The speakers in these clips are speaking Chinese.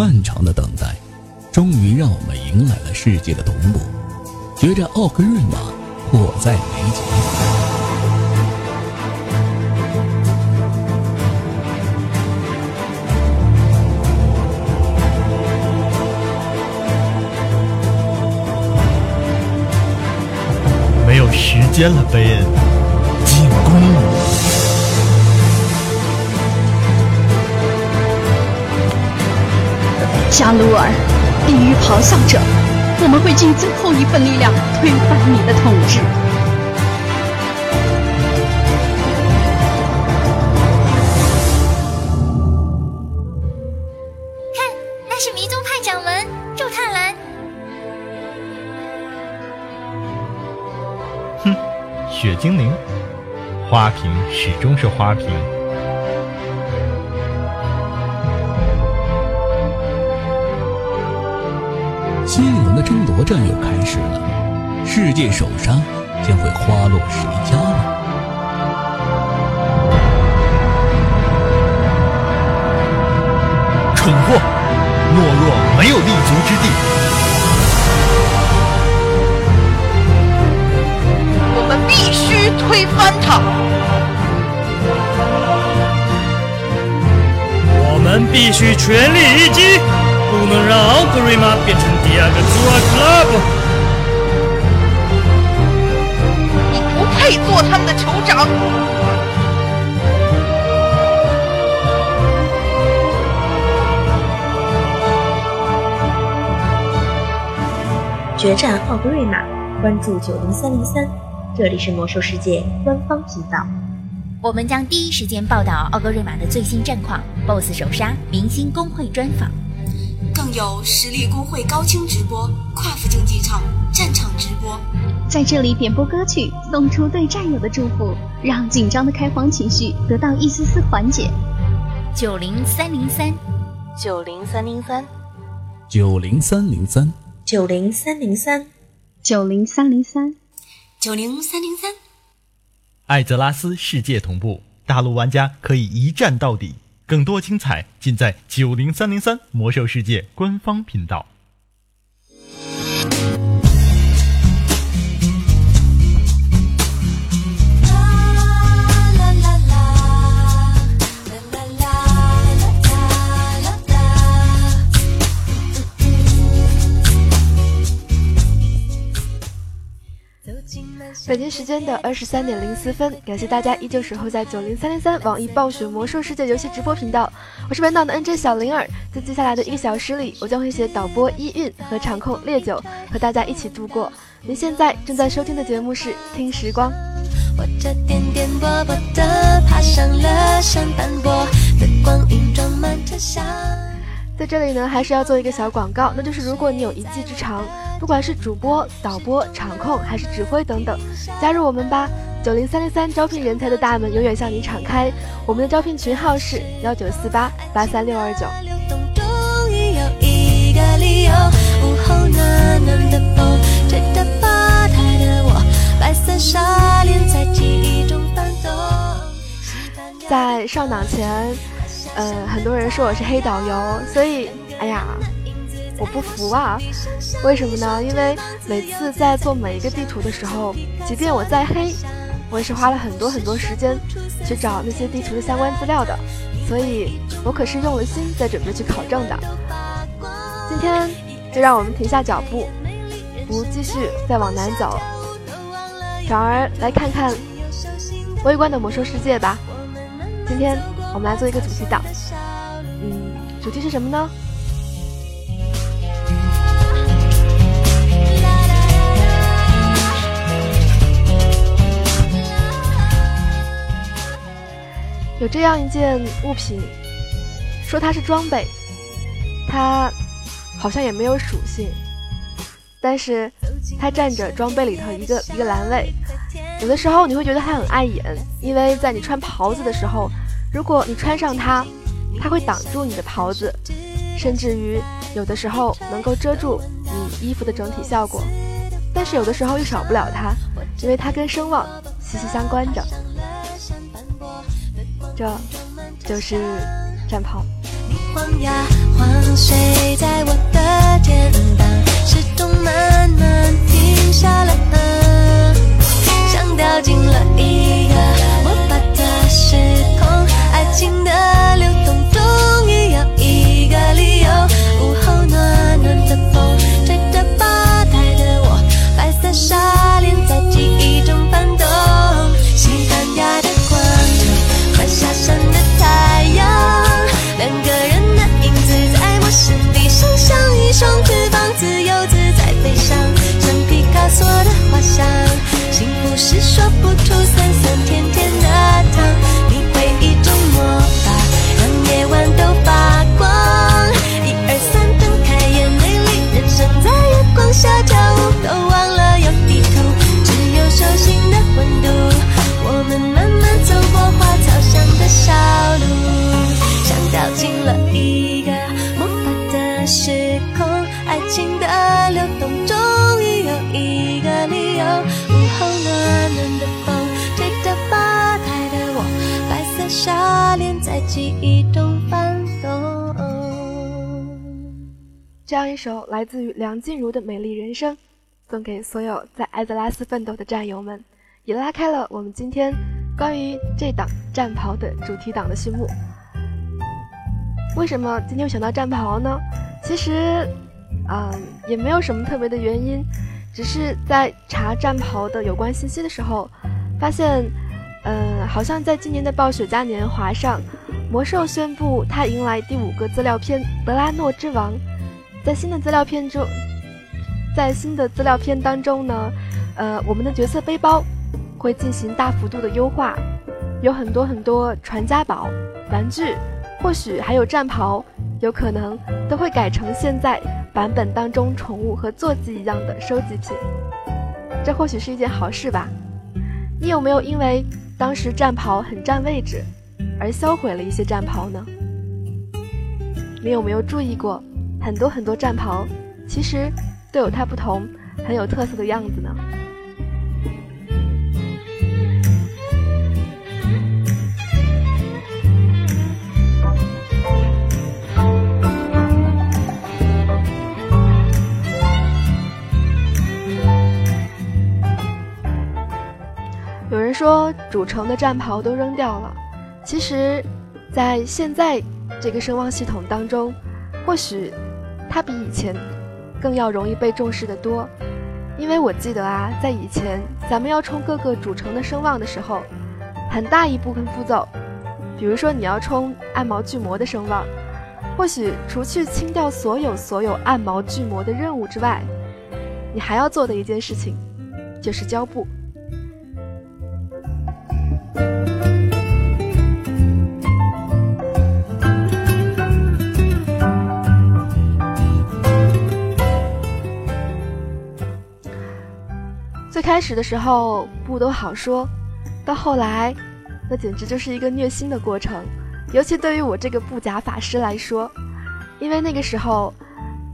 漫长的等待，终于让我们迎来了世界的同步。决战奥格瑞玛迫在眉睫。没有时间了，贝恩，进攻！加鲁尔，地狱咆哮者，我们会尽最后一份力量推翻你的统治。看，那是迷踪派掌门祝探兰。哼，雪精灵，花瓶始终是花瓶。争夺战又开始了，世界首杀将会花落谁家呢？蠢货，懦弱没有立足之地。我们必须推翻他。我们必须全力一击。不能让奥格瑞玛变成第二个祖尔克拉布。你不配做他们的酋长。决战奥格瑞玛，关注九零三零三，这里是魔兽世界官方频道。我们将第一时间报道奥格瑞玛的最新战况、BOSS 首杀、明星公会专访。更有实力工会高清直播、跨服竞技场、战场直播，在这里点播歌曲，送出对战友的祝福，让紧张的开荒情绪得到一丝丝缓解。九零三零三，九零三零三，九零三零三，九零三零三，九零三零三，九零三零三。艾泽拉斯世界同步，大陆玩家可以一战到底。更多精彩尽在九零三零三魔兽世界官方频道。北京时间的二十三点零四分，感谢大家依旧守候在九零三零三网易暴雪魔兽世界游戏直播频道，我是本档的 NJ 小灵儿，在接下来的一个小时里，我将会携导播一韵和场控烈酒和大家一起度过。您现在正在收听的节目是《听时光》。我这颠颠簸簸的爬上了山斑驳的光影装满车厢。在这里呢，还是要做一个小广告，那就是如果你有一技之长。不管是主播、导播、场控还是指挥等等，加入我们吧！九零三零三招聘人才的大门永远向你敞开。我们的招聘群号是幺九四八八三六二九。在上档前，呃，很多人说我是黑导游，所以，哎呀。我不服啊！为什么呢？因为每次在做每一个地图的时候，即便我再黑，我也是花了很多很多时间去找那些地图的相关资料的，所以我可是用了心在准备去考证的。今天就让我们停下脚步，不继续再往南走，转而来看看微观的魔兽世界吧。今天我们来做一个主题岛，嗯，主题是什么呢？有这样一件物品，说它是装备，它好像也没有属性，但是它占着装备里头一个一个栏位。有的时候你会觉得它很碍眼，因为在你穿袍子的时候，如果你穿上它，它会挡住你的袍子，甚至于有的时候能够遮住你衣服的整体效果。但是有的时候又少不了它，因为它跟声望息息相关着。这就是战袍。荒呀，黄水在我的肩膀，时钟慢慢停下了，像掉进了一个魔法的时空，爱情的流动终于有一个理由。午后暖暖的风吹着吧台的我，白色纱帘在记忆中翻动，西班牙的广场，快下山的太阳，两个人的影子在陌生地上像一双翅膀，自由自在飞翔，像皮卡索的画像。幸福是说不出酸酸甜甜的糖，进了一个魔法的时空，爱情的流动终于有一个理由。午后暖暖的风吹着吧台的我，白色纱帘在记忆中翻动。这样一首来自于梁静茹的《美丽人生》，送给所有在艾泽拉斯奋斗的战友们，也拉开了我们今天关于这档战袍的主题档的序幕。为什么今天会想到战袍呢？其实，嗯，也没有什么特别的原因，只是在查战袍的有关信息的时候，发现，呃，好像在今年的暴雪嘉年华上，魔兽宣布它迎来第五个资料片《德拉诺之王》。在新的资料片中，在新的资料片当中呢，呃，我们的角色背包会进行大幅度的优化，有很多很多传家宝、玩具，或许还有战袍，有可能都会改成现在版本当中宠物和坐骑一样的收集品。这或许是一件好事吧？你有没有因为当时战袍很占位置而销毁了一些战袍呢？你有没有注意过？很多很多战袍，其实都有它不同、很有特色的样子呢。人说主城的战袍都扔掉了，其实，在现在这个声望系统当中，或许。它比以前更要容易被重视的多，因为我记得啊，在以前咱们要冲各个主城的声望的时候，很大一部分步骤，比如说你要冲暗毛巨魔的声望，或许除去清掉所有所有暗毛巨魔的任务之外，你还要做的一件事情，就是胶布。开始的时候不都好说，到后来，那简直就是一个虐心的过程。尤其对于我这个布甲法师来说，因为那个时候，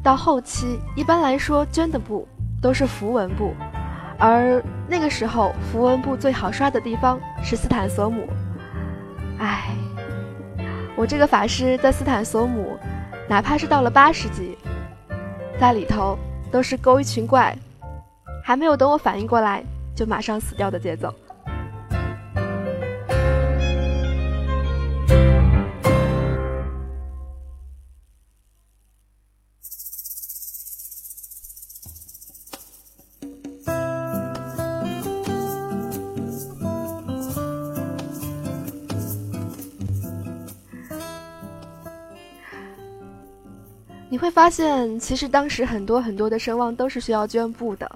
到后期一般来说捐的布都是符文布，而那个时候符文布最好刷的地方是斯坦索姆。唉，我这个法师在斯坦索姆，哪怕是到了八十级，在里头都是勾一群怪。还没有等我反应过来，就马上死掉的节奏。你会发现，其实当时很多很多的声望都是需要捐布的。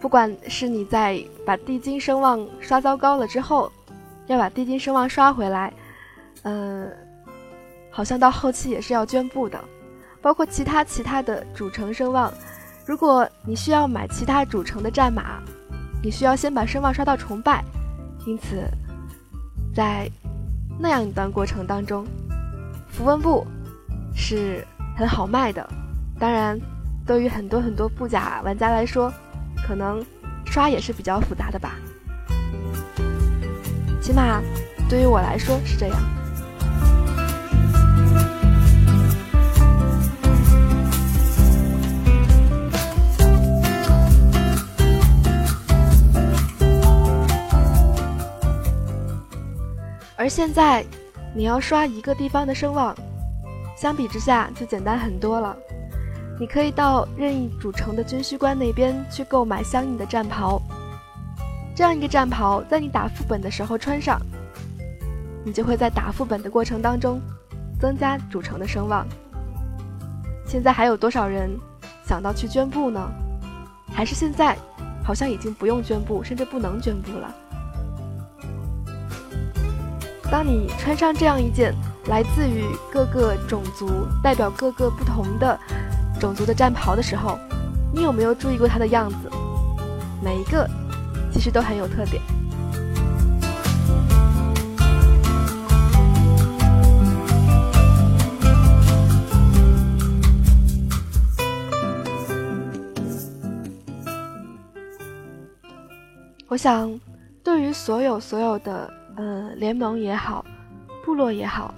不管是你在把地精声望刷糟糕了之后，要把地精声望刷回来，呃，好像到后期也是要捐布的，包括其他其他的主城声望。如果你需要买其他主城的战马，你需要先把声望刷到崇拜，因此，在那样一段过程当中，符文布是很好卖的。当然，对于很多很多布甲玩家来说，可能刷也是比较复杂的吧。起码对于我来说是这样。而现在你要刷一个地方的声望相比之下就简单很多了。你可以到任意主城的军需官那边去购买相应的战袍，这样一个战袍在你打副本的时候穿上，你就会在打副本的过程当中增加主城的声望。现在还有多少人想到去捐布呢？还是现在好像已经不用捐布，甚至不能捐布了？当你穿上这样一件来自于各个种族、代表各个不同的种族的战袍的时候，你有没有注意过它的样子？每一个其实都很有特点。我想，对于所有所有的。呃，联盟也好，部落也好，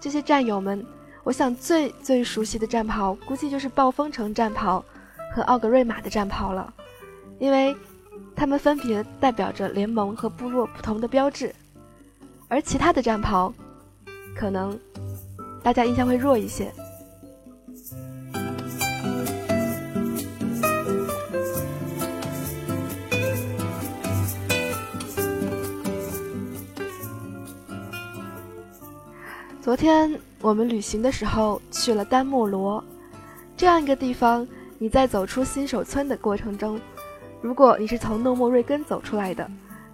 这些战友们，我想最最熟悉的战袍，估计就是暴风城战袍和奥格瑞玛的战袍了，因为它们分别代表着联盟和部落不同的标志，而其他的战袍，可能大家印象会弱一些。昨天我们旅行的时候去了丹莫罗，这样一个地方。你在走出新手村的过程中，如果你是从诺莫瑞根走出来的，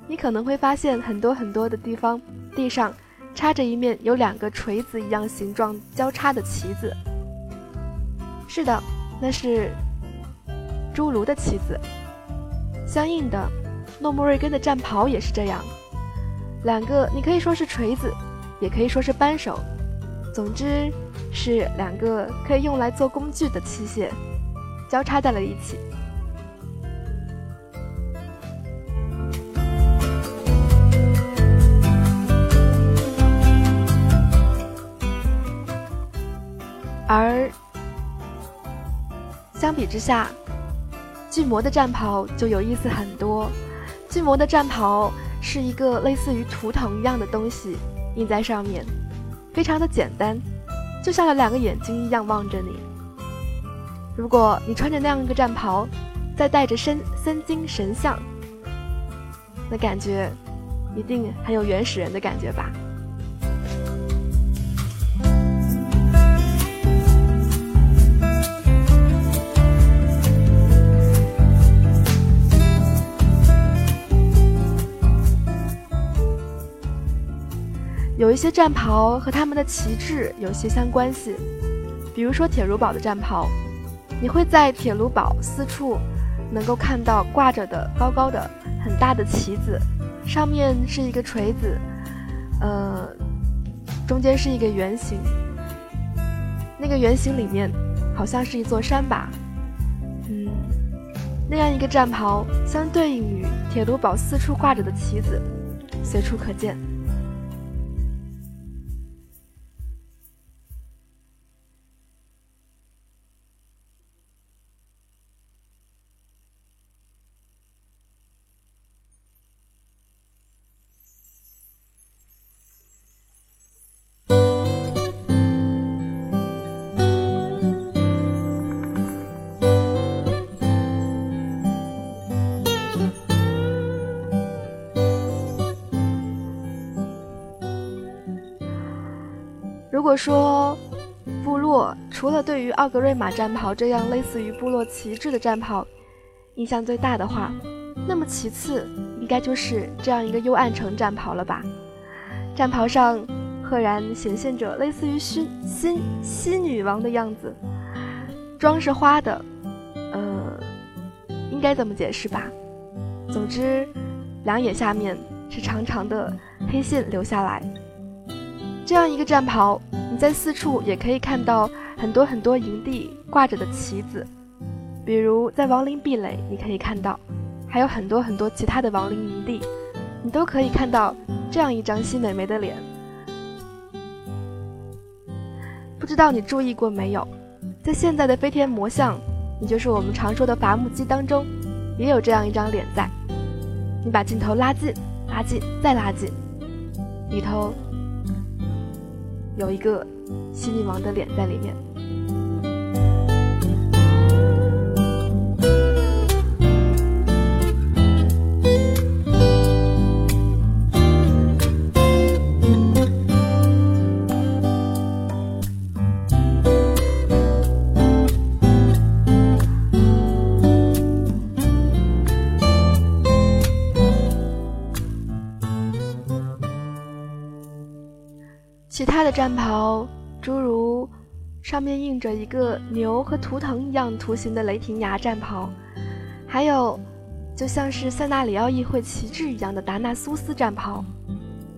你可能会发现很多很多的地方地上插着一面有两个锤子一样形状交叉的旗子。是的，那是侏儒的旗子。相应的，诺莫瑞根的战袍也是这样，两个你可以说是锤子。也可以说是扳手，总之是两个可以用来做工具的器械，交叉在了一起。而相比之下，巨魔的战袍就有意思很多。巨魔的战袍是一个类似于图腾一样的东西。印在上面，非常的简单，就像有两个眼睛一样望着你。如果你穿着那样一个战袍，再带着身森金神像，那感觉一定很有原始人的感觉吧。有一些战袍和他们的旗帜有些相关系，比如说铁炉堡的战袍，你会在铁炉堡四处能够看到挂着的高高的很大的旗子，上面是一个锤子，呃，中间是一个圆形，那个圆形里面好像是一座山吧，嗯，那样一个战袍相对应于铁炉堡四处挂着的旗子，随处可见。如果说部落除了对于奥格瑞玛战袍这样类似于部落旗帜的战袍印象最大的话，那么其次应该就是这样一个幽暗城战袍了吧？战袍上赫然显现着类似于新新新女王的样子，妆是花的，呃，应该怎么解释吧？总之，两眼下面是长长的黑线留下来。这样一个战袍，你在四处也可以看到很多很多营地挂着的旗子，比如在亡灵壁垒，你可以看到，还有很多很多其他的亡灵营地，你都可以看到这样一张新美眉的脸。不知道你注意过没有，在现在的飞天魔像，也就是我们常说的伐木机当中，也有这样一张脸在。你把镜头拉近，拉近，再拉近。里头有一个西女王的脸在里面。他的战袍，诸如上面印着一个牛和图腾一样图形的雷霆牙战袍，还有就像是塞纳里奥议会旗帜一样的达纳苏斯战袍，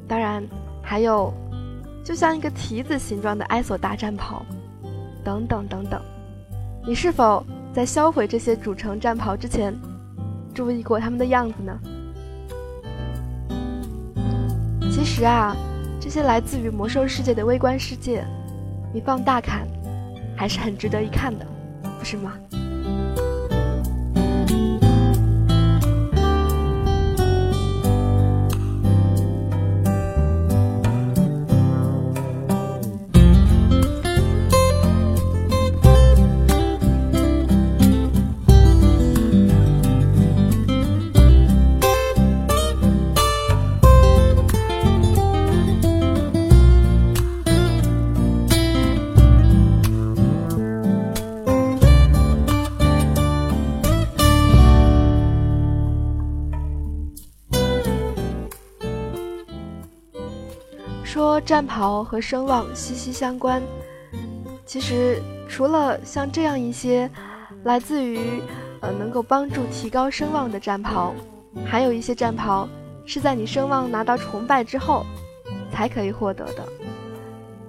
当然还有就像一个蹄子形状的埃索大战袍，等等等等。你是否在销毁这些主城战袍之前，注意过他们的样子呢？其实啊。这些来自于魔兽世界的微观世界，你放大看，还是很值得一看的，不是吗？战袍和声望息息相关。其实，除了像这样一些来自于呃能够帮助提高声望的战袍，还有一些战袍是在你声望拿到崇拜之后才可以获得的。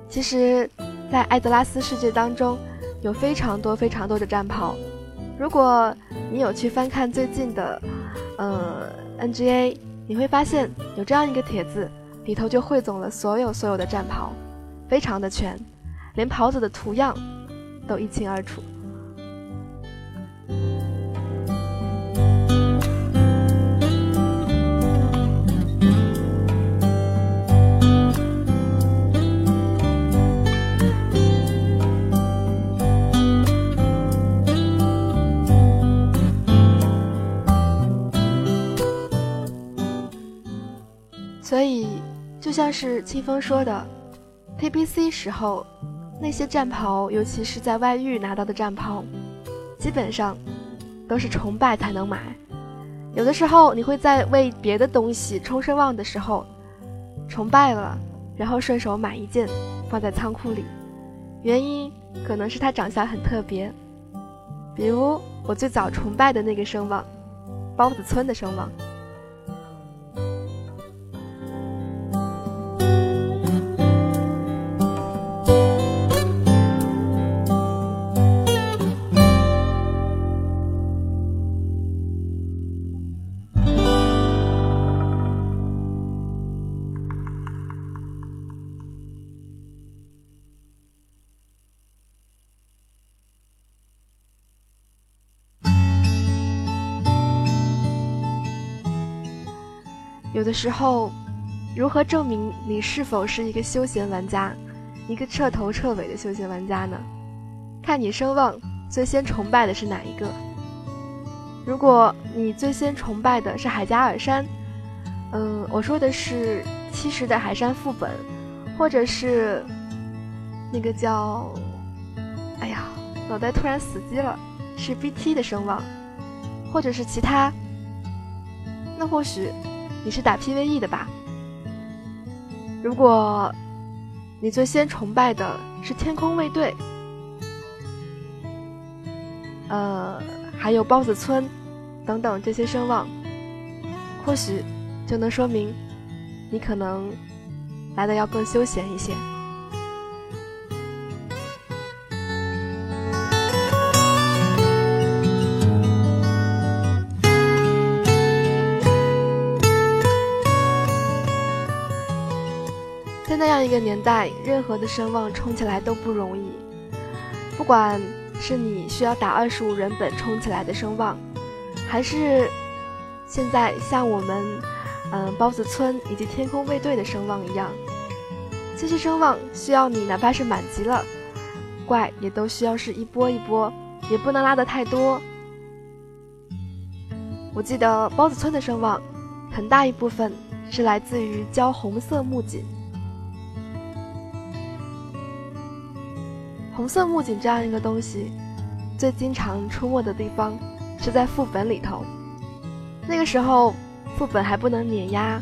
其实，在艾德拉斯世界当中，有非常多非常多的战袍。如果你有去翻看最近的呃 NGA，你会发现有这样一个帖子。里头就汇总了所有所有的战袍，非常的全，连袍子的图样都一清二楚。所以。就像是清风说的，TPC 时候那些战袍，尤其是在外域拿到的战袍，基本上都是崇拜才能买。有的时候你会在为别的东西冲声望的时候，崇拜了，然后顺手买一件放在仓库里。原因可能是它长相很特别，比如我最早崇拜的那个声望，包子村的声望。有的时候，如何证明你是否是一个休闲玩家，一个彻头彻尾的休闲玩家呢？看你声望最先崇拜的是哪一个。如果你最先崇拜的是海加尔山，嗯，我说的是七十的海山副本，或者是那个叫……哎呀，脑袋突然死机了，是 BT 的声望，或者是其他，那或许。你是打 PVE 的吧？如果你最先崇拜的是天空卫队，呃，还有包子村等等这些声望，或许就能说明你可能来的要更休闲一些。那样一个年代，任何的声望冲起来都不容易。不管是你需要打二十五人本冲起来的声望，还是现在像我们，嗯包子村以及天空卫队的声望一样，这些声望需要你哪怕是满级了，怪也都需要是一波一波，也不能拉得太多。我记得包子村的声望，很大一部分是来自于交红色木槿。红色木槿这样一个东西，最经常出没的地方是在副本里头。那个时候副本还不能碾压，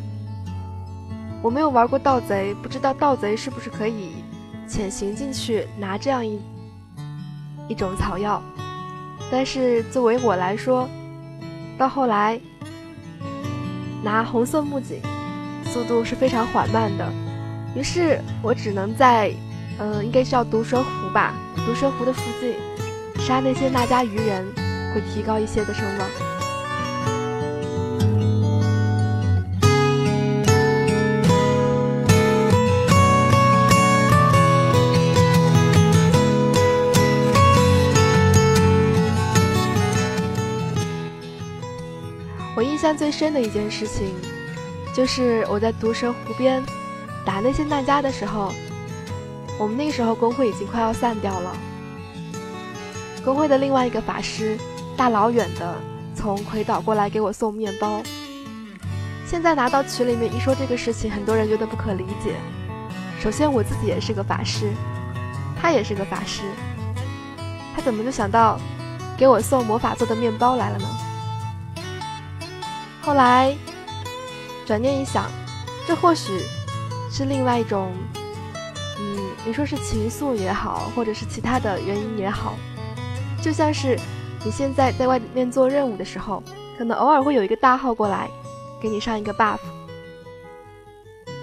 我没有玩过盗贼，不知道盗贼是不是可以潜行进去拿这样一一种草药。但是作为我来说，到后来拿红色木槿，速度是非常缓慢的，于是我只能在。嗯，应该叫毒蛇湖吧。毒蛇湖的附近，杀那些那家鱼人，会提高一些的声望。我印象最深的一件事情，就是我在毒蛇湖边打那些那家的时候。我们那时候工会已经快要散掉了，工会的另外一个法师大老远的从魁岛过来给我送面包。现在拿到群里面一说这个事情，很多人觉得不可理解。首先我自己也是个法师，他也是个法师，他怎么就想到给我送魔法做的面包来了呢？后来转念一想，这或许是另外一种。你说是情愫也好，或者是其他的原因也好，就像是你现在在外面做任务的时候，可能偶尔会有一个大号过来给你上一个 buff，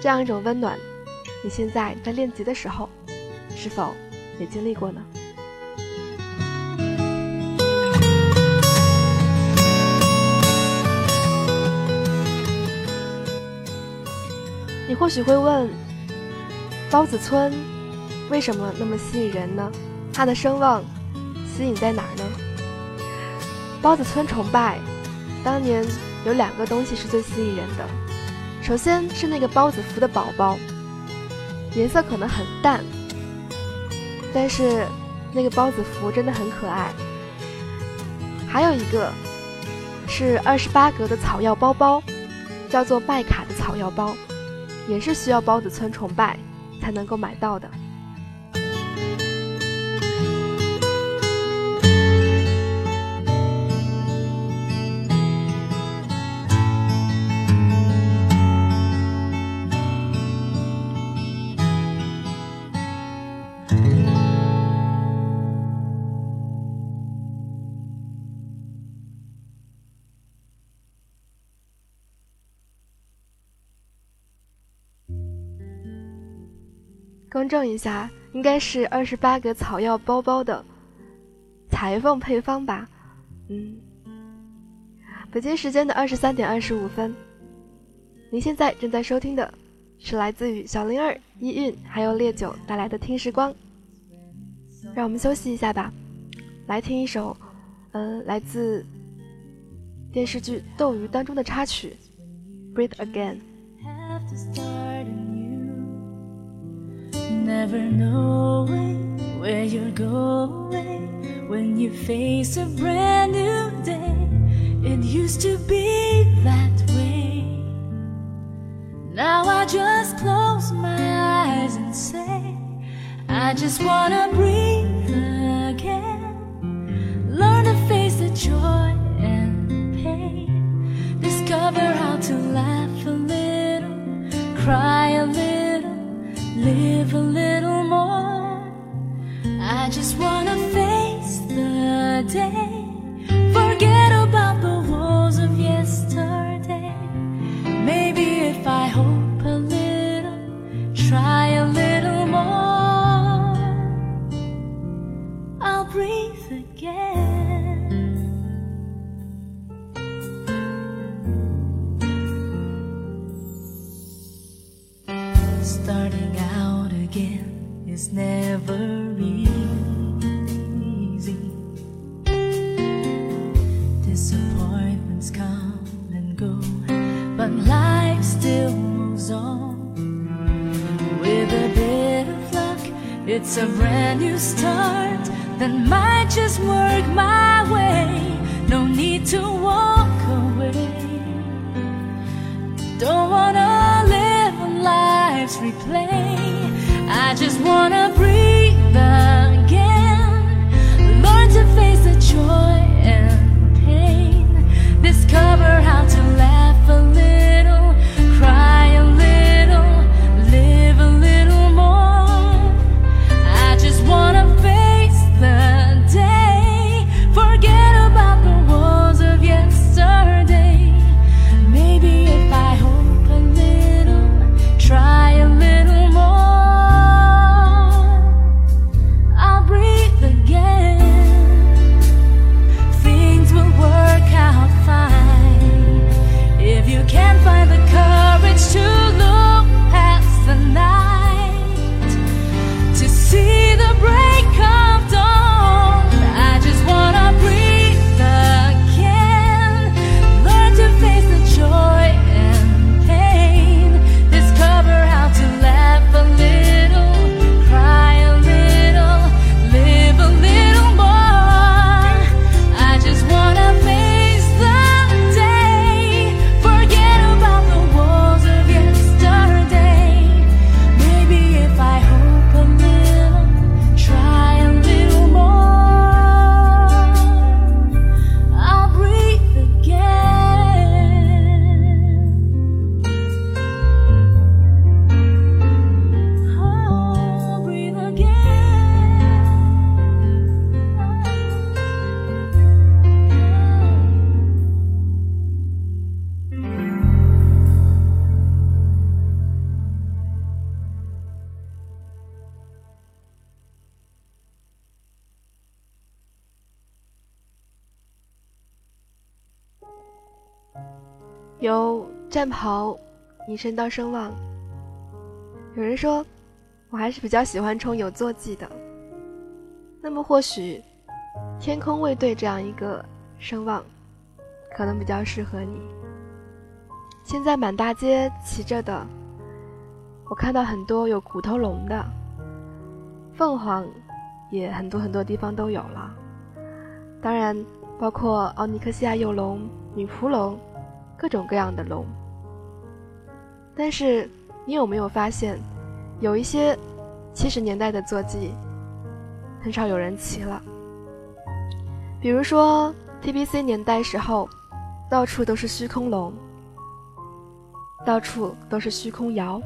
这样一种温暖，你现在在练级的时候是否也经历过呢？你或许会问，包子村。为什么那么吸引人呢？它的声望吸引在哪儿呢？包子村崇拜，当年有两个东西是最吸引人的。首先是那个包子服的宝宝，颜色可能很淡，但是那个包子服真的很可爱。还有一个是二十八格的草药包包，叫做拜卡的草药包，也是需要包子村崇拜才能够买到的。更正一下，应该是二十八个草药包包的裁缝配方吧？嗯，北京时间的二十三点二十五分，您现在正在收听的是来自于小灵儿、依韵还有烈酒带来的听时光。让我们休息一下吧，来听一首，嗯，来自电视剧《斗鱼》当中的插曲《Breathe Again》。Never knowing where you're going when you face a brand new day. It used to be that way. Now I just close my eyes and say, I just wanna breathe again. Learn to face the joy and pain. Discover how to laugh a little, cry a little live a little more. I just wanna face the day, forget It's never easy. Disappointments come and go, but life still moves on. With a bit of luck, it's a brand new start that might just work my way. No need to walk away. Don't wanna live on life's replay. I just wanna breathe again. Learn to face the joy and pain. Discover how to 战袍引申到声望。有人说，我还是比较喜欢冲有坐骑的。那么或许，天空卫队这样一个声望，可能比较适合你。现在满大街骑着的，我看到很多有骨头龙的，凤凰也很多很多地方都有了。当然，包括奥尼克西亚幼龙、女仆龙。各种各样的龙，但是你有没有发现，有一些七十年代的坐骑，很少有人骑了。比如说 TBC 年代时候，到处都是虚空龙，到处都是虚空摇。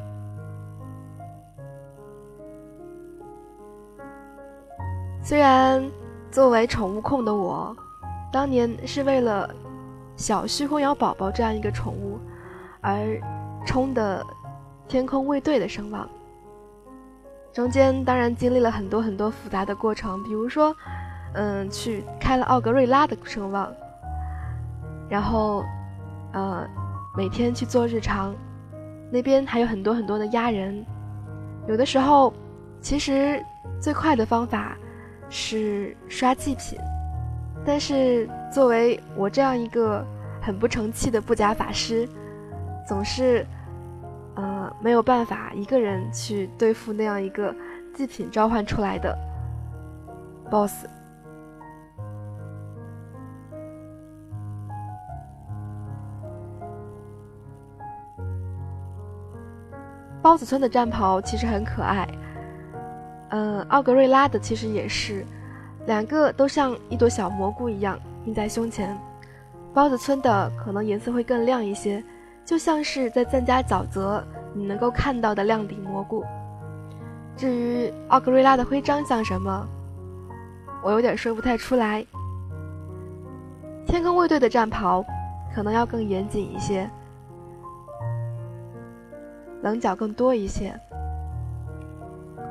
虽然作为宠物控的我，当年是为了。小虚空摇宝宝这样一个宠物，而冲的天空卫队的声望，中间当然经历了很多很多复杂的过程，比如说，嗯，去开了奥格瑞拉的声望，然后，呃，每天去做日常，那边还有很多很多的压人，有的时候，其实最快的方法是刷祭品。但是，作为我这样一个很不成器的不假法师，总是，呃，没有办法一个人去对付那样一个祭品召唤出来的 BOSS。包子村的战袍其实很可爱，嗯，奥格瑞拉的其实也是。两个都像一朵小蘑菇一样印在胸前，包子村的可能颜色会更亮一些，就像是在赞加沼泽你能够看到的亮顶蘑菇。至于奥格瑞拉的徽章像什么，我有点说不太出来。天空卫队的战袍可能要更严谨一些，棱角更多一些。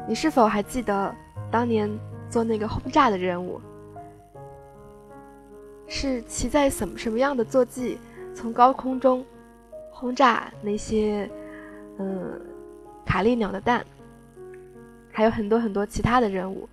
你是否还记得当年？做那个轰炸的任务，是骑在什么什么样的坐骑从高空中轰炸那些嗯卡利鸟的蛋，还有很多很多其他的任务。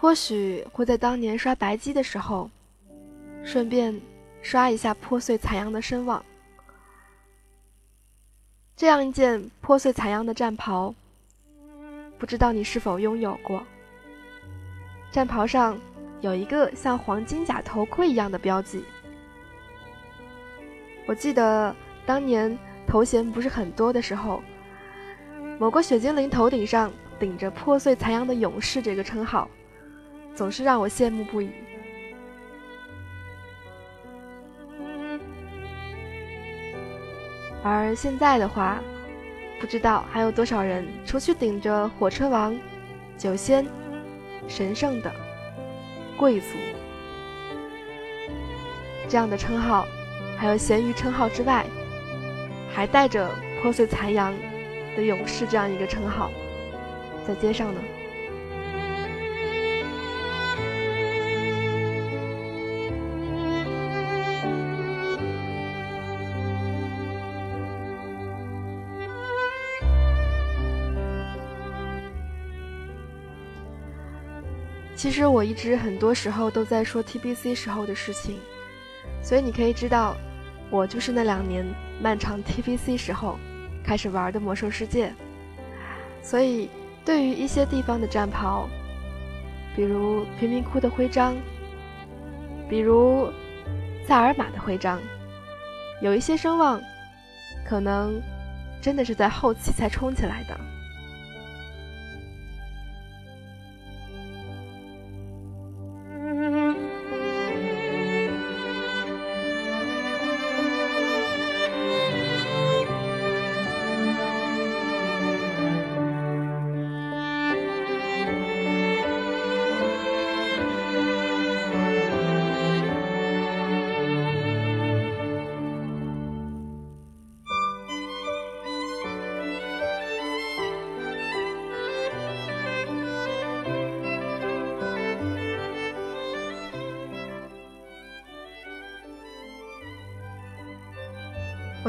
或许会在当年刷白机的时候，顺便刷一下破碎残阳的声望。这样一件破碎残阳的战袍，不知道你是否拥有过？战袍上有一个像黄金甲头盔一样的标记。我记得当年头衔不是很多的时候，某个血精灵头顶上顶着破碎残阳的勇士这个称号。总是让我羡慕不已。而现在的话，不知道还有多少人，除去顶着火车王、酒仙、神圣的贵族这样的称号，还有咸鱼称号之外，还带着破碎残阳的勇士这样一个称号，在街上呢。其实我一直很多时候都在说 TBC 时候的事情，所以你可以知道，我就是那两年漫长 TBC 时候开始玩的魔兽世界。所以对于一些地方的战袍，比如贫民窟的徽章，比如萨尔玛的徽章，有一些声望，可能真的是在后期才冲起来的。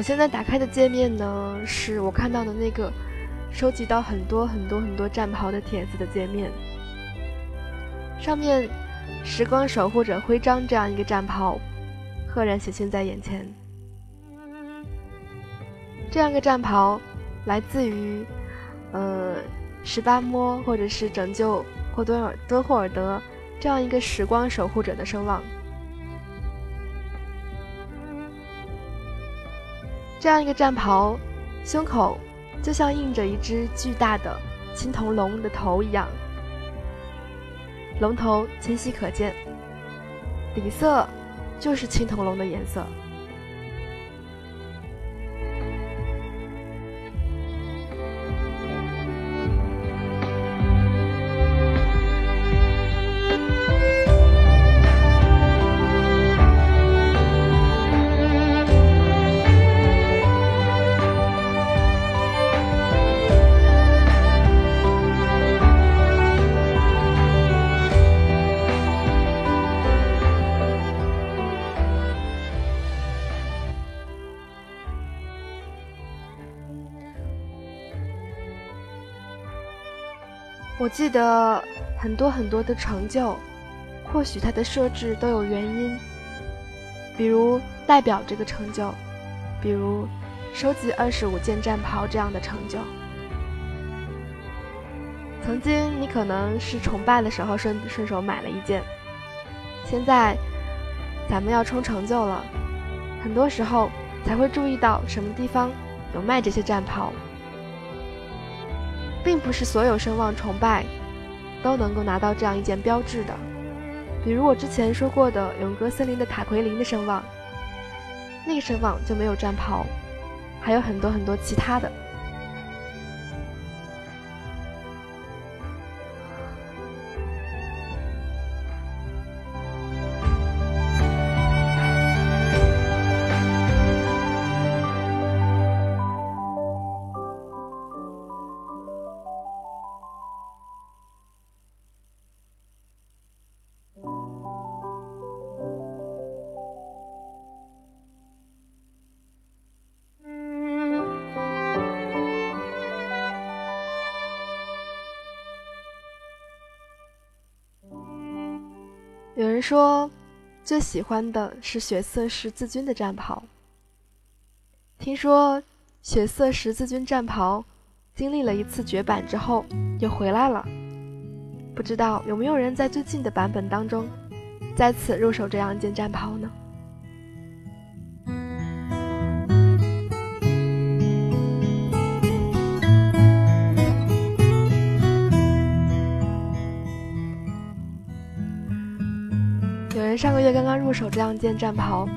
我现在打开的界面呢，是我看到的那个收集到很多很多很多战袍的帖子的界面，上面“时光守护者”徽章这样一个战袍，赫然显现在眼前。这样一个战袍来自于呃十八摸或者是拯救霍敦尔敦霍尔德这样一个时光守护者的声望。这样一个战袍，胸口就像印着一只巨大的青铜龙的头一样，龙头清晰可见，底色就是青铜龙的颜色。我记得很多很多的成就，或许它的设置都有原因，比如代表这个成就，比如收集二十五件战袍这样的成就。曾经你可能是崇拜的时候顺顺手买了一件，现在咱们要冲成就了，很多时候才会注意到什么地方有卖这些战袍。并不是所有声望崇拜都能够拿到这样一件标志的，比如我之前说过的勇歌森林的塔奎林的声望，那个声望就没有战袍，还有很多很多其他的。说，最喜欢的是血色十字军的战袍。听说血色十字军战袍经历了一次绝版之后又回来了，不知道有没有人在最近的版本当中再次入手这样一件战袍呢？上个月刚刚入手这样一件战袍，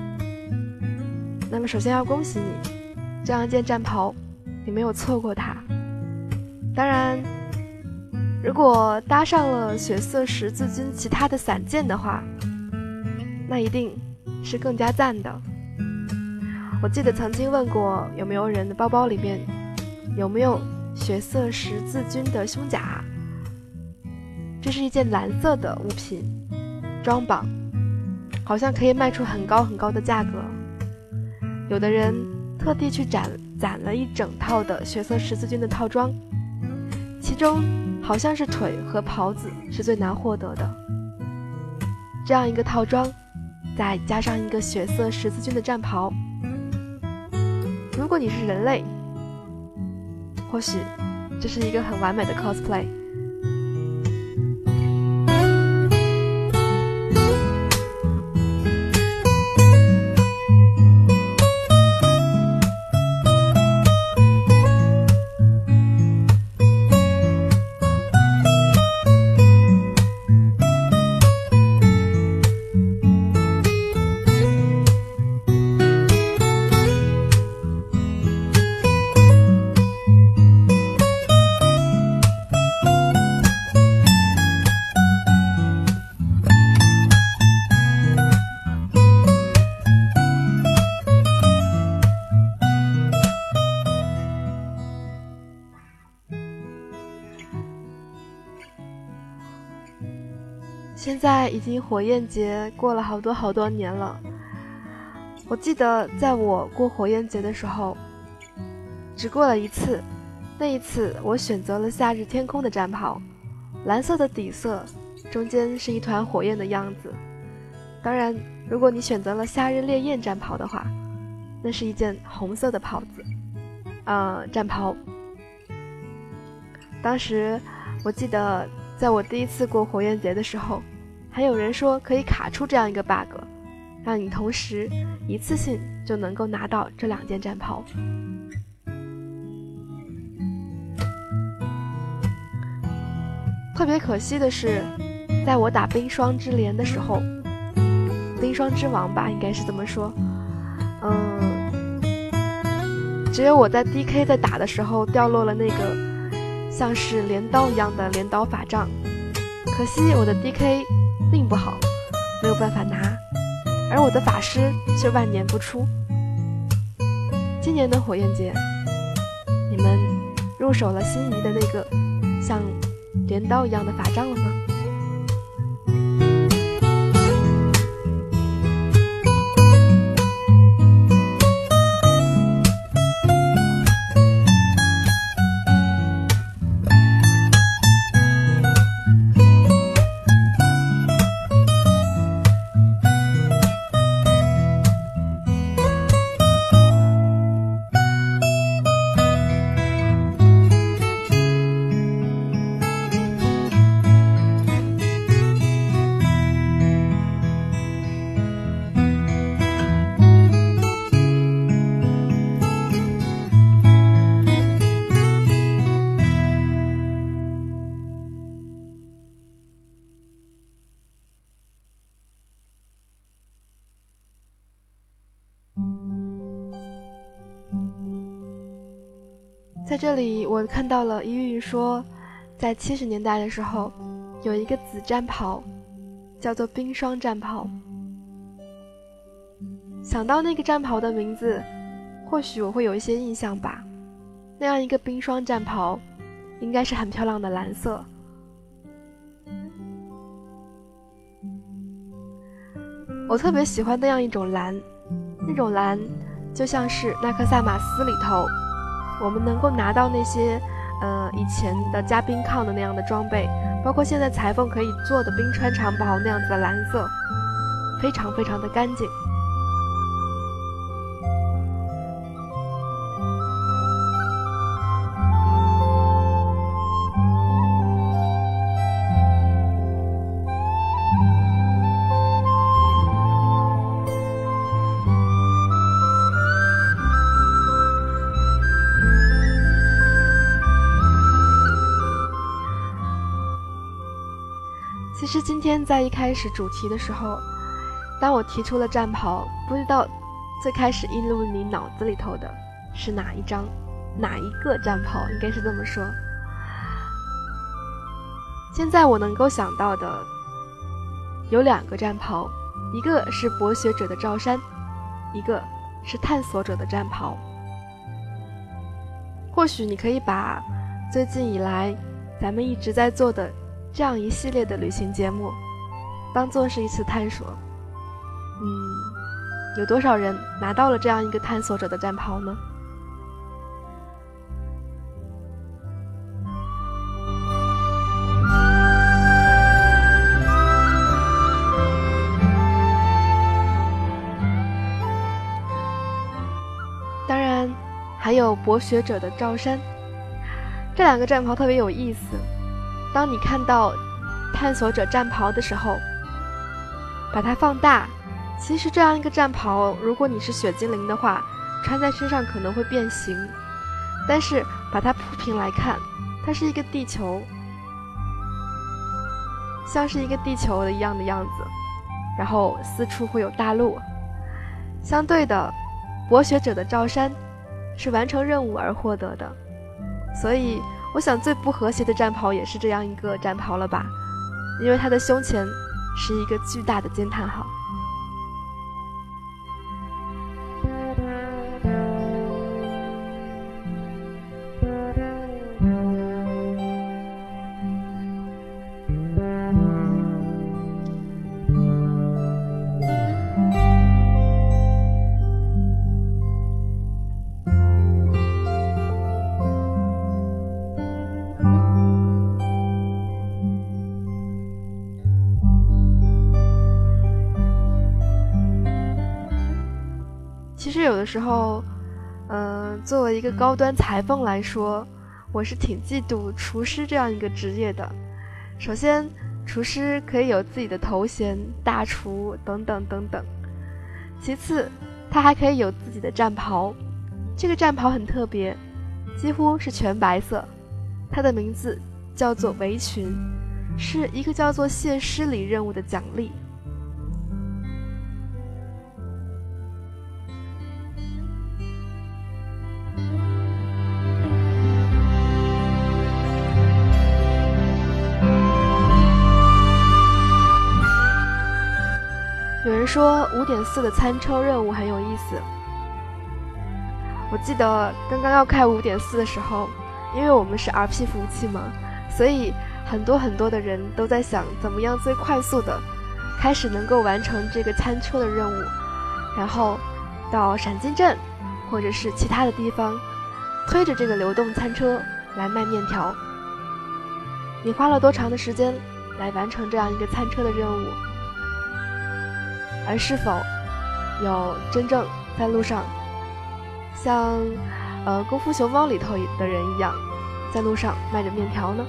那么首先要恭喜你，这样一件战袍你没有错过它。当然，如果搭上了血色十字军其他的散件的话，那一定是更加赞的。我记得曾经问过有没有人的包包里面有没有血色十字军的胸甲，这是一件蓝色的物品，装绑。好像可以卖出很高很高的价格。有的人特地去攒攒了一整套的血色十字军的套装，其中好像是腿和袍子是最难获得的。这样一个套装，再加上一个血色十字军的战袍，如果你是人类，或许这是一个很完美的 cosplay。已经火焰节过了好多好多年了。我记得在我过火焰节的时候，只过了一次。那一次我选择了夏日天空的战袍，蓝色的底色，中间是一团火焰的样子。当然，如果你选择了夏日烈焰战袍的话，那是一件红色的袍子，呃，战袍。当时我记得。在我第一次过火焰节的时候，还有人说可以卡出这样一个 bug，让你同时一次性就能够拿到这两件战袍。特别可惜的是，在我打冰霜之镰的时候，冰霜之王吧，应该是这么说，嗯，只有我在 DK 在打的时候掉落了那个。像是镰刀一样的镰刀法杖，可惜我的 DK 命不好，没有办法拿，而我的法师却万年不出。今年的火焰节，你们入手了心仪的那个像镰刀一样的法杖了吗？这里，我看到了一韵说，在七十年代的时候，有一个紫战袍，叫做冰霜战袍。想到那个战袍的名字，或许我会有一些印象吧。那样一个冰霜战袍，应该是很漂亮的蓝色。我特别喜欢那样一种蓝，那种蓝就像是纳克萨马斯里头。我们能够拿到那些，呃，以前的加冰抗的那样的装备，包括现在裁缝可以做的冰川长袍那样子的蓝色，非常非常的干净。天在一开始主题的时候，当我提出了战袍，不知道最开始映入你脑子里头的是哪一张、哪一个战袍，应该是这么说。现在我能够想到的有两个战袍，一个是博学者的罩衫，一个是探索者的战袍。或许你可以把最近以来咱们一直在做的。这样一系列的旅行节目，当做是一次探索。嗯，有多少人拿到了这样一个探索者的战袍呢？当然，还有博学者的罩衫。这两个战袍特别有意思。当你看到探索者战袍的时候，把它放大，其实这样一个战袍，如果你是雪精灵的话，穿在身上可能会变形。但是把它铺平来看，它是一个地球，像是一个地球的一样的样子，然后四处会有大陆。相对的，博学者的罩衫是完成任务而获得的，所以。我想最不和谐的战袍也是这样一个战袍了吧，因为它的胸前是一个巨大的惊叹号。时候，嗯，作为一个高端裁缝来说，我是挺嫉妒厨师这样一个职业的。首先，厨师可以有自己的头衔，大厨等等等等。其次，他还可以有自己的战袍，这个战袍很特别，几乎是全白色。它的名字叫做围裙，是一个叫做谢师礼任务的奖励。说五点四的餐车任务很有意思。我记得刚刚要开五点四的时候，因为我们是 RP 服务器嘛，所以很多很多的人都在想怎么样最快速的开始能够完成这个餐车的任务，然后到闪金镇或者是其他的地方推着这个流动餐车来卖面条。你花了多长的时间来完成这样一个餐车的任务？而是否有真正在路上，像呃《功夫熊猫》里头的人一样，在路上卖着面条呢？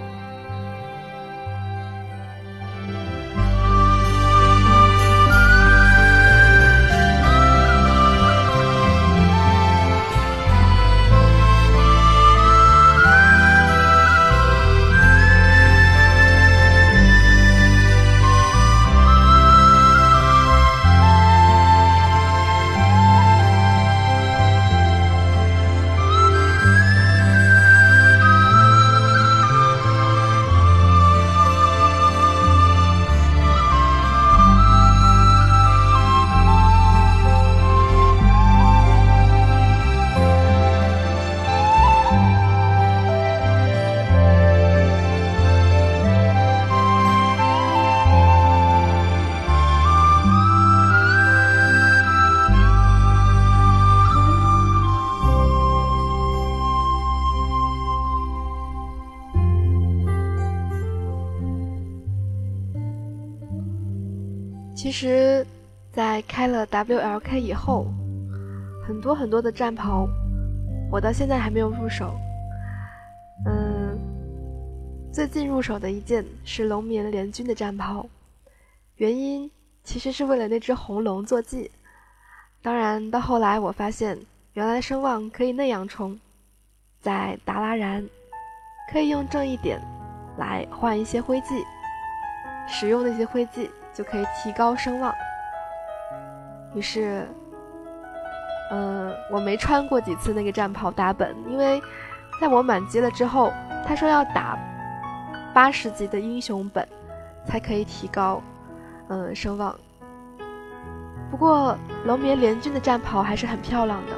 开以后，很多很多的战袍，我到现在还没有入手。嗯，最近入手的一件是龙眠联军的战袍，原因其实是为了那只红龙坐骑。当然，到后来我发现，原来声望可以那样冲，在达拉然可以用正义点来换一些徽记，使用那些徽记就可以提高声望。于是，嗯，我没穿过几次那个战袍打本，因为在我满级了之后，他说要打八十级的英雄本才可以提高，嗯，声望。不过龙眠联军的战袍还是很漂亮的，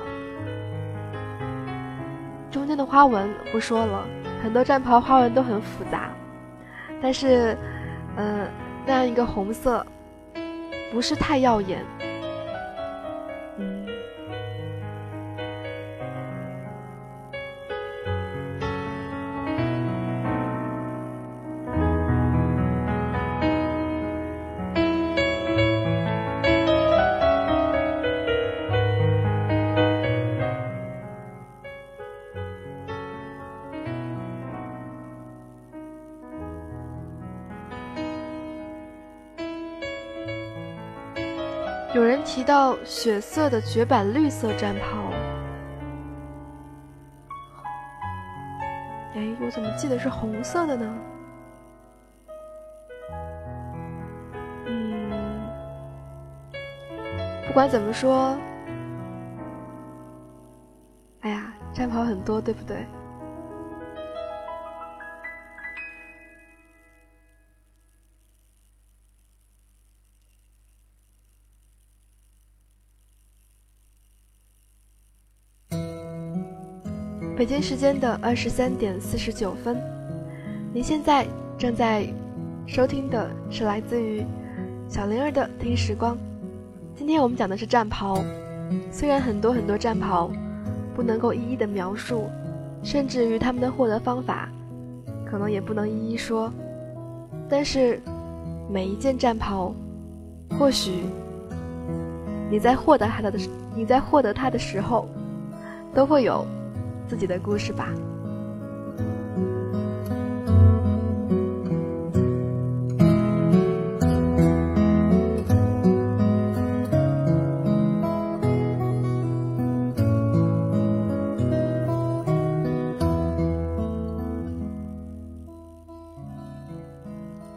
中间的花纹不说了，很多战袍花纹都很复杂，但是，嗯，那样一个红色不是太耀眼。血色的绝版绿色战袍，哎，我怎么记得是红色的呢？嗯，不管怎么说，哎呀，战袍很多，对不对？北京时间的二十三点四十九分，您现在正在收听的是来自于小灵儿的听时光。今天我们讲的是战袍，虽然很多很多战袍不能够一一的描述，甚至于他们的获得方法可能也不能一一说，但是每一件战袍，或许你在获得它的你在获得它的时候，都会有。自己的故事吧。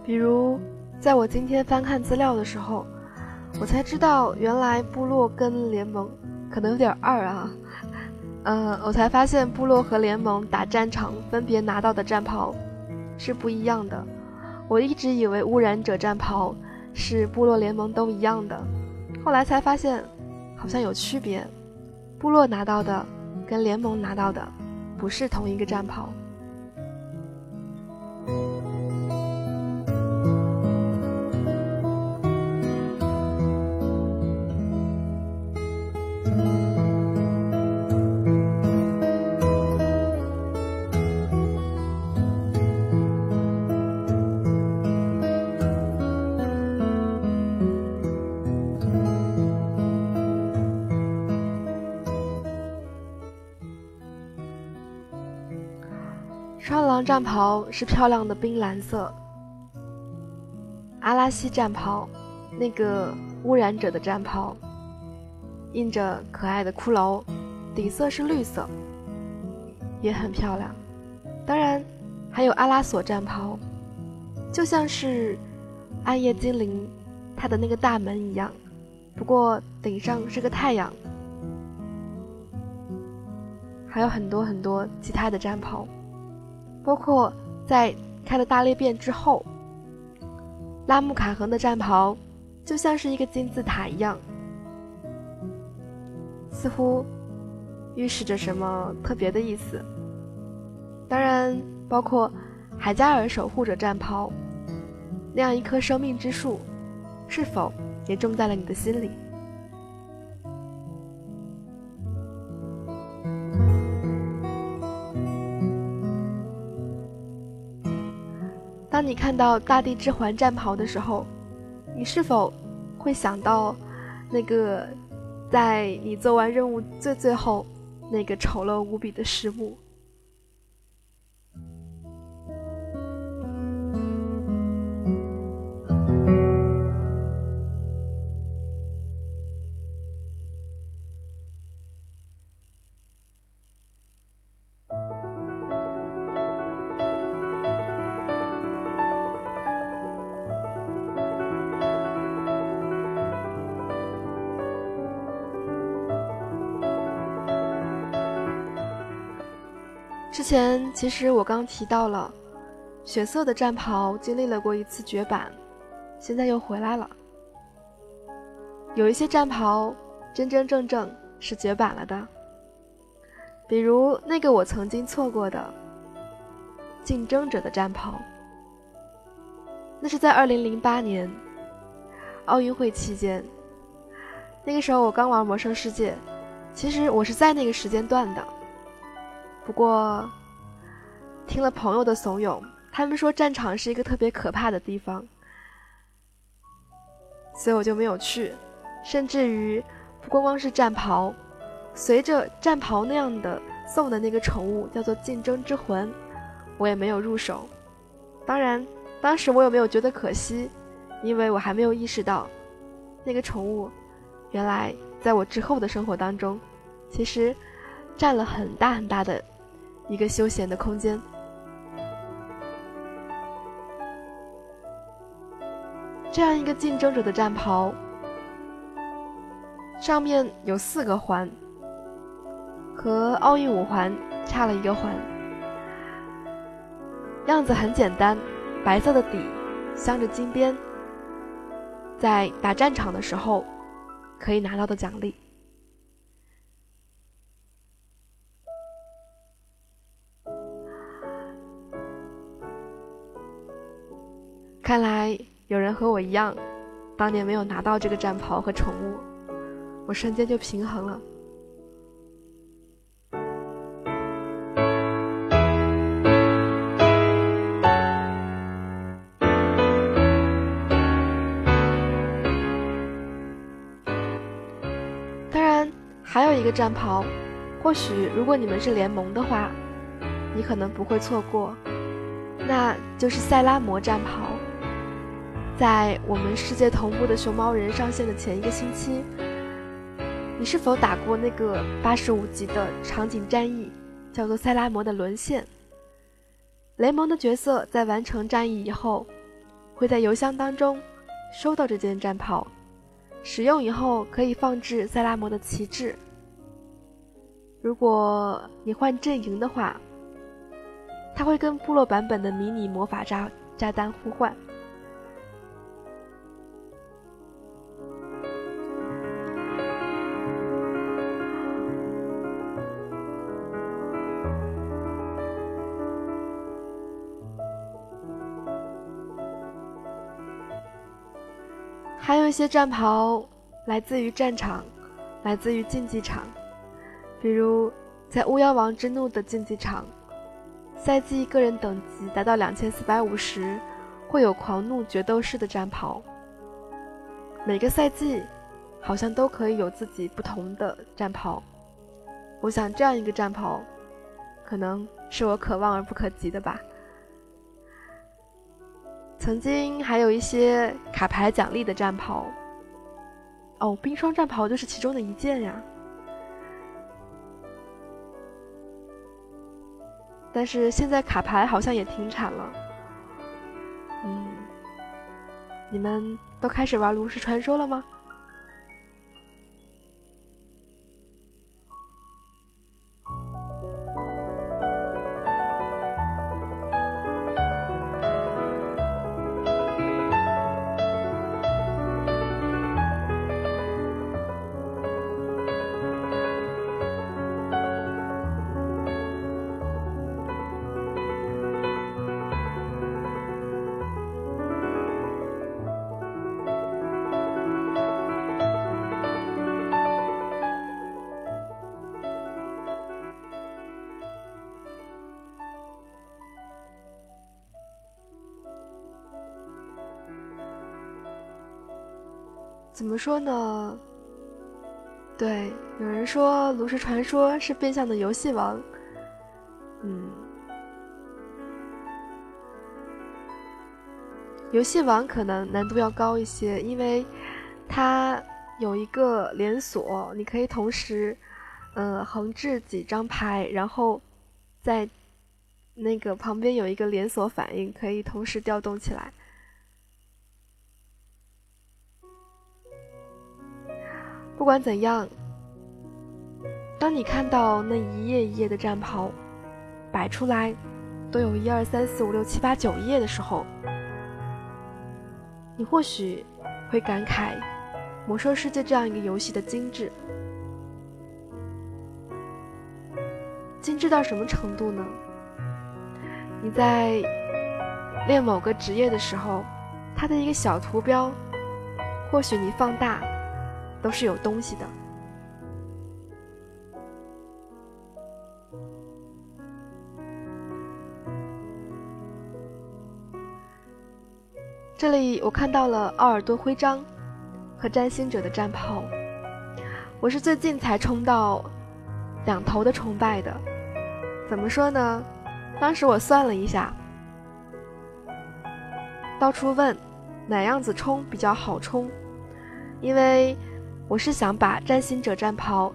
比如，在我今天翻看资料的时候，我才知道，原来部落跟联盟可能有点二啊。嗯，我才发现部落和联盟打战场分别拿到的战袍是不一样的。我一直以为污染者战袍是部落联盟都一样的，后来才发现好像有区别。部落拿到的跟联盟拿到的不是同一个战袍。战袍是漂亮的冰蓝色，阿拉西战袍，那个污染者的战袍，印着可爱的骷髅，底色是绿色，也很漂亮。当然，还有阿拉索战袍，就像是暗夜精灵它的那个大门一样，不过顶上是个太阳。还有很多很多其他的战袍。包括在开了大裂变之后，拉木卡恒的战袍就像是一个金字塔一样，似乎预示着什么特别的意思。当然，包括海加尔守护者战袍那样一棵生命之树，是否也种在了你的心里？你看到大地之环战袍的时候，你是否会想到那个在你做完任务最最后那个丑陋无比的石墓。前其实我刚提到了，血色的战袍经历了过一次绝版，现在又回来了。有一些战袍真真正正是绝版了的，比如那个我曾经错过的竞争者的战袍，那是在二零零八年奥运会期间，那个时候我刚玩魔兽世界，其实我是在那个时间段的。不过，听了朋友的怂恿，他们说战场是一个特别可怕的地方，所以我就没有去。甚至于，不光光是战袍，随着战袍那样的送的那个宠物叫做竞争之魂，我也没有入手。当然，当时我也没有觉得可惜，因为我还没有意识到，那个宠物，原来在我之后的生活当中，其实占了很大很大的。一个休闲的空间。这样一个竞争者的战袍，上面有四个环，和奥运五环差了一个环，样子很简单，白色的底，镶着金边，在打战场的时候可以拿到的奖励。和我一样，当年没有拿到这个战袍和宠物，我瞬间就平衡了。当然，还有一个战袍，或许如果你们是联盟的话，你可能不会错过，那就是塞拉摩战袍。在我们世界同步的熊猫人上线的前一个星期，你是否打过那个八十五级的场景战役，叫做塞拉摩的沦陷？雷蒙的角色在完成战役以后，会在邮箱当中收到这件战袍，使用以后可以放置塞拉摩的旗帜。如果你换阵营的话，它会跟部落版本的迷你魔法炸炸弹互换。还有一些战袍来自于战场，来自于竞技场，比如在巫妖王之怒的竞技场，赛季个人等级达到两千四百五十，会有狂怒决斗士的战袍。每个赛季好像都可以有自己不同的战袍，我想这样一个战袍，可能是我可望而不可及的吧。曾经还有一些卡牌奖励的战袍，哦，冰霜战袍就是其中的一件呀。但是现在卡牌好像也停产了，嗯，你们都开始玩炉石传说了吗？怎么说呢？对，有人说《炉石传说》是变相的游戏王，嗯，游戏王可能难度要高一些，因为它有一个连锁，你可以同时，呃，横置几张牌，然后在那个旁边有一个连锁反应，可以同时调动起来。不管怎样，当你看到那一页一页的战袍摆出来，都有一二三四五六七八九页的时候，你或许会感慨《魔兽世界》这样一个游戏的精致，精致到什么程度呢？你在练某个职业的时候，它的一个小图标，或许你放大。都是有东西的。这里我看到了奥尔多徽章和占星者的战袍。我是最近才冲到两头的崇拜的。怎么说呢？当时我算了一下，到处问哪样子冲比较好冲，因为。我是想把占星者战袍，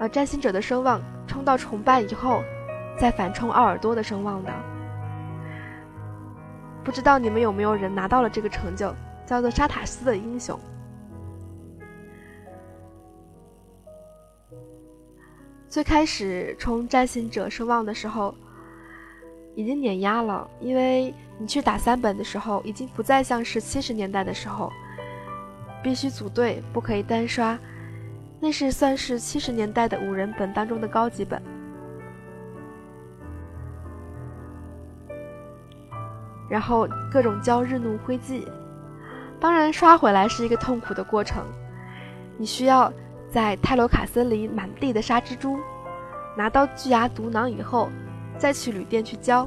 呃，占星者的声望冲到崇拜以后，再反冲奥尔多的声望的。不知道你们有没有人拿到了这个成就，叫做沙塔斯的英雄。最开始冲占星者声望的时候，已经碾压了，因为你去打三本的时候，已经不再像是七十年代的时候。必须组队，不可以单刷，那是算是七十年代的五人本当中的高级本。然后各种交日怒灰烬，当然刷回来是一个痛苦的过程。你需要在泰罗卡森林满地的杀蜘蛛，拿到巨牙毒囊以后，再去旅店去交。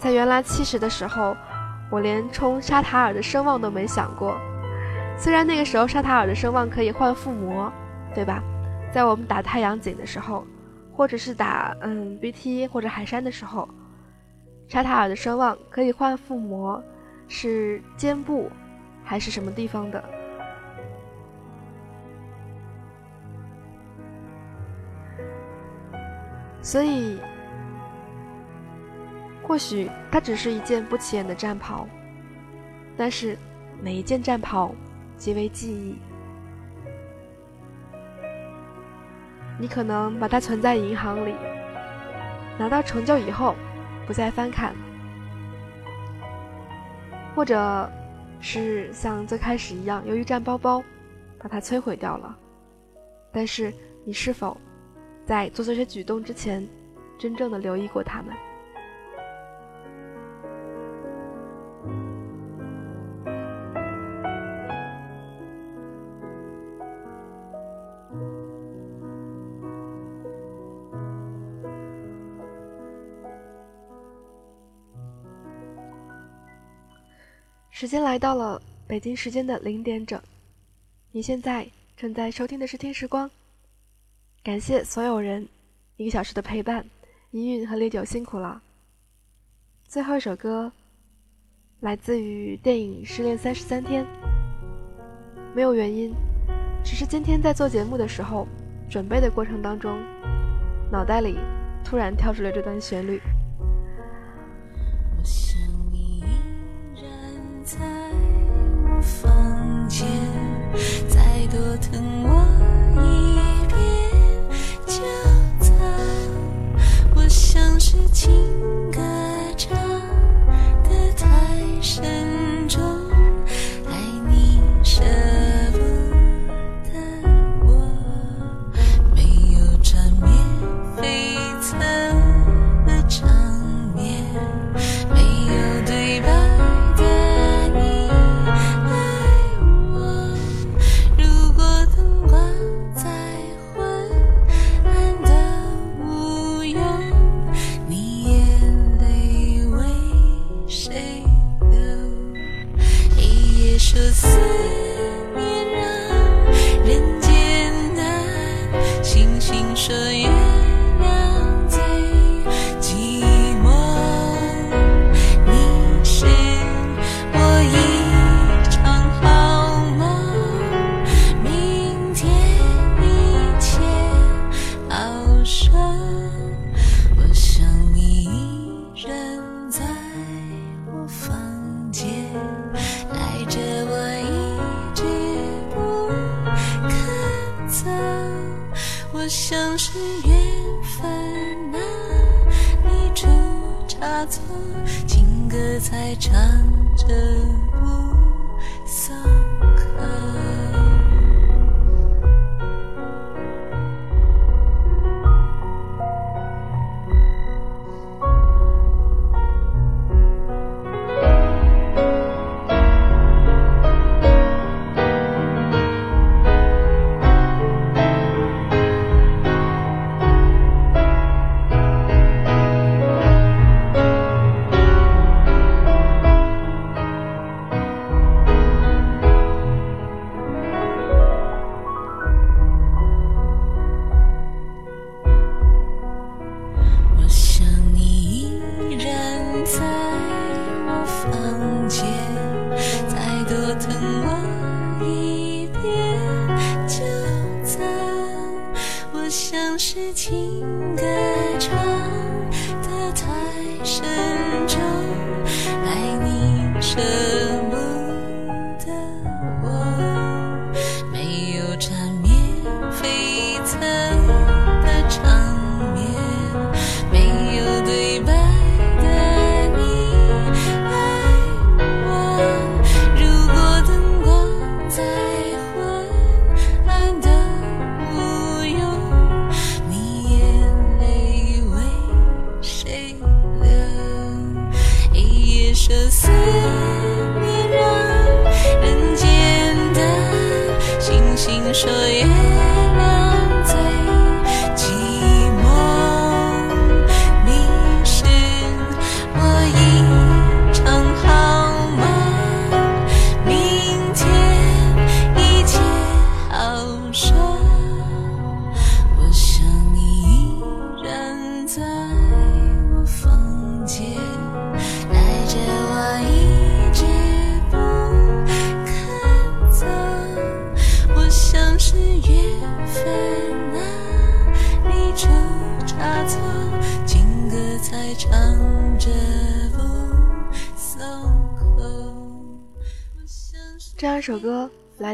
在原来七十的时候，我连冲沙塔尔的声望都没想过。虽然那个时候沙塔尔的声望可以换附魔，对吧？在我们打太阳井的时候，或者是打嗯 BT 或者海山的时候，沙塔尔的声望可以换附魔，是肩部还是什么地方的？所以。或许它只是一件不起眼的战袍，但是每一件战袍皆为记忆。你可能把它存在银行里，拿到成就以后不再翻看，或者是像最开始一样，由于战包包把它摧毁掉了。但是你是否在做这些举动之前，真正的留意过它们？间来到了北京时间的零点整，你现在正在收听的是《听时光》，感谢所有人一个小时的陪伴，一韵和烈酒辛苦了。最后一首歌来自于电影《失恋三十三天》，没有原因，只是今天在做节目的时候，准备的过程当中，脑袋里突然跳出了这段旋律。在我房间，再多疼我一遍，就走。我像是情。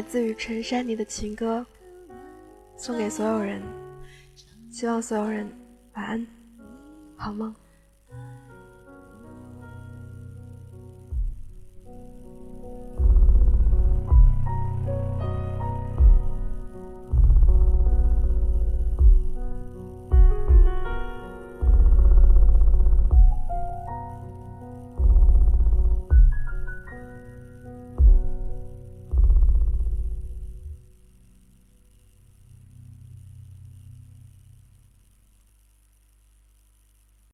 自于陈珊妮的情歌送给所有人，希望所有人晚安，好梦。